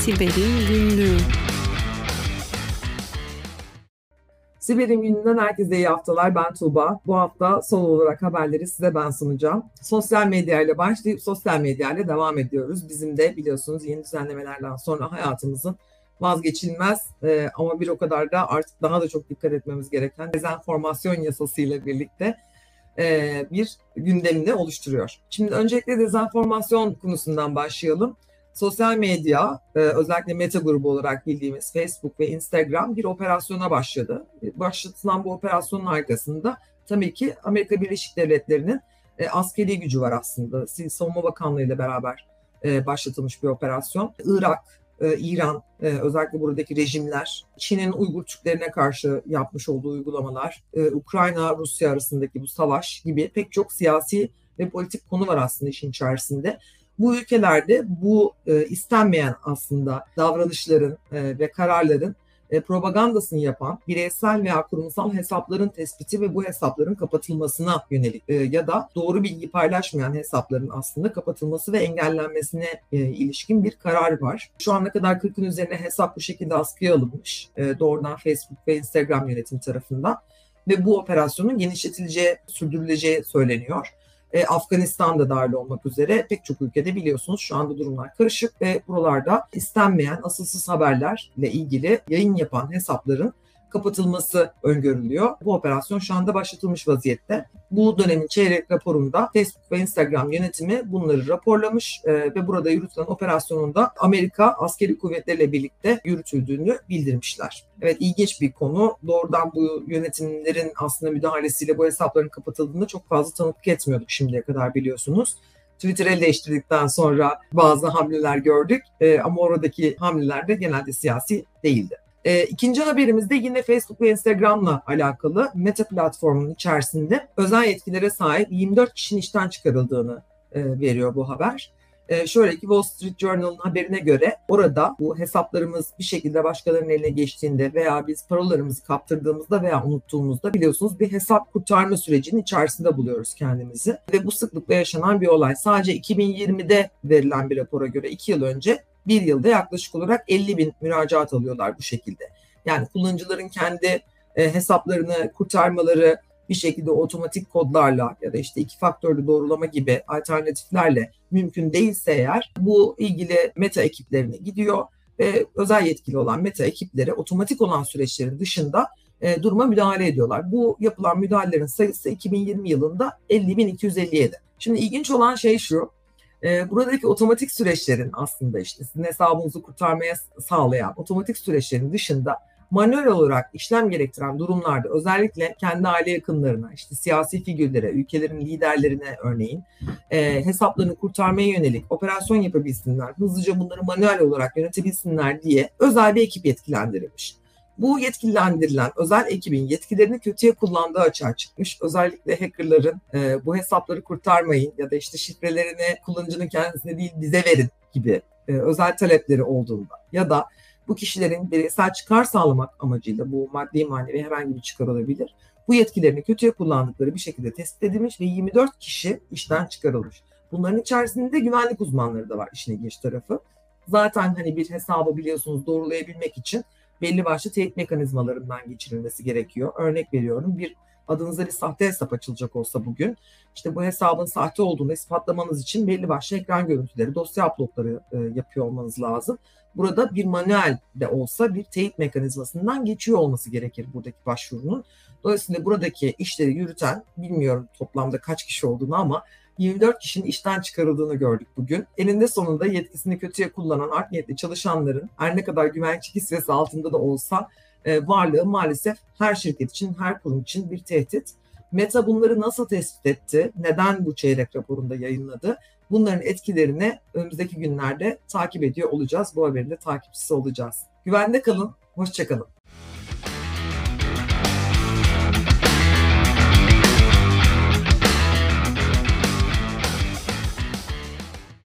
Siber'in Günlüğü Siber'in gününden herkese iyi haftalar. Ben Tuğba. Bu hafta son olarak haberleri size ben sunacağım. Sosyal medya ile başlayıp sosyal medya ile devam ediyoruz. Bizim de biliyorsunuz yeni düzenlemelerden sonra hayatımızın vazgeçilmez e, ama bir o kadar da artık daha da çok dikkat etmemiz gereken dezenformasyon yasası ile birlikte e, bir gündemini oluşturuyor. Şimdi öncelikle dezenformasyon konusundan başlayalım. Sosyal medya, e, özellikle meta grubu olarak bildiğimiz Facebook ve Instagram bir operasyona başladı. Başlatılan bu operasyonun arkasında tabii ki Amerika Birleşik Devletleri'nin e, askeri gücü var aslında. Savunma Bakanlığı ile beraber e, başlatılmış bir operasyon. Irak, İran, özellikle buradaki rejimler, Çin'in Uygur Türklerine karşı yapmış olduğu uygulamalar, Ukrayna, Rusya arasındaki bu savaş gibi pek çok siyasi ve politik konu var aslında işin içerisinde bu ülkelerde bu e, istenmeyen aslında davranışların e, ve kararların e, propagandasını yapan bireysel veya kurumsal hesapların tespiti ve bu hesapların kapatılmasına yönelik e, ya da doğru bilgi paylaşmayan hesapların aslında kapatılması ve engellenmesine e, ilişkin bir karar var. Şu ana kadar 40'ın üzerine hesap bu şekilde askıya alınmış e, doğrudan Facebook ve Instagram yönetim tarafından ve bu operasyonun genişletileceği, sürdürüleceği söyleniyor e, Afganistan'da dahil olmak üzere pek çok ülkede biliyorsunuz şu anda durumlar karışık ve buralarda istenmeyen asılsız haberlerle ilgili yayın yapan hesapların kapatılması öngörülüyor. Bu operasyon şu anda başlatılmış vaziyette. Bu dönemin çeyrek raporunda Facebook ve Instagram yönetimi bunları raporlamış e, ve burada yürütülen operasyonunda Amerika askeri kuvvetleriyle birlikte yürütüldüğünü bildirmişler. Evet ilginç bir konu. Doğrudan bu yönetimlerin aslında müdahalesiyle bu hesapların kapatıldığında çok fazla tanıklık etmiyorduk şimdiye kadar biliyorsunuz. Twitter ele değiştirdikten sonra bazı hamleler gördük e, ama oradaki hamleler de genelde siyasi değildi. E, ikinci haberimiz de yine Facebook ve Instagram'la alakalı Meta platformunun içerisinde özel yetkilere sahip 24 kişinin işten çıkarıldığını e, veriyor bu haber. E, şöyle ki Wall Street Journal'ın haberine göre orada bu hesaplarımız bir şekilde başkalarının eline geçtiğinde veya biz parolarımızı kaptırdığımızda veya unuttuğumuzda biliyorsunuz bir hesap kurtarma sürecinin içerisinde buluyoruz kendimizi. Ve bu sıklıkla yaşanan bir olay. Sadece 2020'de verilen bir rapora göre 2 yıl önce bir yılda yaklaşık olarak 50 bin müracaat alıyorlar bu şekilde. Yani kullanıcıların kendi e, hesaplarını kurtarmaları bir şekilde otomatik kodlarla ya da işte iki faktörlü doğrulama gibi alternatiflerle mümkün değilse eğer bu ilgili meta ekiplerine gidiyor ve özel yetkili olan meta ekipleri otomatik olan süreçlerin dışında e, duruma müdahale ediyorlar. Bu yapılan müdahalelerin sayısı 2020 yılında 50.257. Şimdi ilginç olan şey şu, e, buradaki otomatik süreçlerin aslında işte sizin hesabınızı kurtarmaya sağlayan otomatik süreçlerin dışında manuel olarak işlem gerektiren durumlarda özellikle kendi aile yakınlarına, işte siyasi figürlere, ülkelerin liderlerine örneğin e, hesaplarını kurtarmaya yönelik operasyon yapabilsinler, hızlıca bunları manuel olarak yönetebilsinler diye özel bir ekip yetkilendirilmiş. Bu yetkilendirilen özel ekibin yetkilerini kötüye kullandığı açığa çıkmış. Özellikle hackerların e, bu hesapları kurtarmayın ya da işte şifrelerini kullanıcının kendisine değil bize verin gibi e, özel talepleri olduğunda ya da bu kişilerin bireysel çıkar sağlamak amacıyla bu maddi manevi herhangi bir çıkar olabilir. Bu yetkilerini kötüye kullandıkları bir şekilde tespit edilmiş ve 24 kişi işten çıkarılmış. Bunların içerisinde güvenlik uzmanları da var işin ilginç tarafı. Zaten hani bir hesabı biliyorsunuz doğrulayabilmek için belli başlı teyit mekanizmalarından geçirilmesi gerekiyor. Örnek veriyorum bir adınıza bir sahte hesap açılacak olsa bugün işte bu hesabın sahte olduğunu ispatlamanız için belli başlı ekran görüntüleri, dosya uploadları e, yapıyor olmanız lazım. Burada bir manuel de olsa bir teyit mekanizmasından geçiyor olması gerekir buradaki başvurunun. Dolayısıyla buradaki işleri yürüten bilmiyorum toplamda kaç kişi olduğunu ama 24 kişinin işten çıkarıldığını gördük bugün. Elinde sonunda yetkisini kötüye kullanan art niyetli çalışanların her ne kadar güvenlik kisvesi altında da olsa e, varlığı maalesef her şirket için, her kurum için bir tehdit. Meta bunları nasıl tespit etti? Neden bu çeyrek raporunda yayınladı? Bunların etkilerini önümüzdeki günlerde takip ediyor olacağız. Bu haberin de takipçisi olacağız. Güvende kalın, hoşçakalın.